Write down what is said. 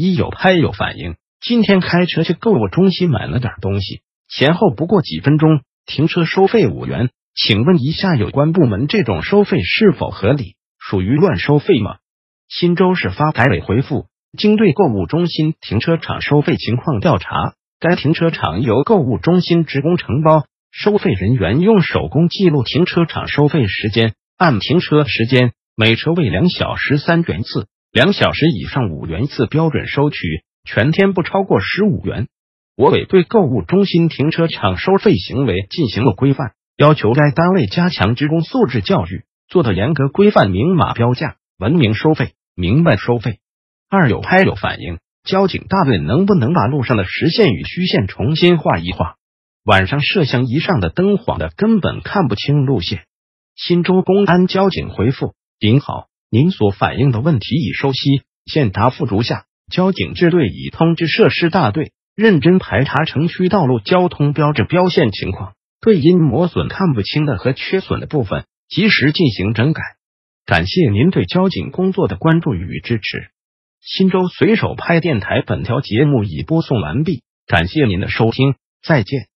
一有拍有反应。今天开车去购物中心买了点东西，前后不过几分钟，停车收费五元。请问一下有关部门，这种收费是否合理？属于乱收费吗？新州市发改委回复。经对购物中心停车场收费情况调查，该停车场由购物中心职工承包，收费人员用手工记录停车场收费时间，按停车时间每车位两小时三元次，两小时以上五元一次标准收取，全天不超过十五元。我委对购物中心停车场收费行为进行了规范，要求该单位加强职工素质教育，做到严格规范、明码标价、文明收费、明白收费。二有拍有反应，交警大队能不能把路上的实线与虚线重新画一画？晚上摄像仪上的灯晃的，根本看不清路线。新州公安交警回复：您好，您所反映的问题已收悉，现答复如下：交警支队已通知涉事大队，认真排查城区道路交通标志标线情况，对因磨损看不清的和缺损的部分，及时进行整改。感谢您对交警工作的关注与支持。新州随手拍电台，本条节目已播送完毕，感谢您的收听，再见。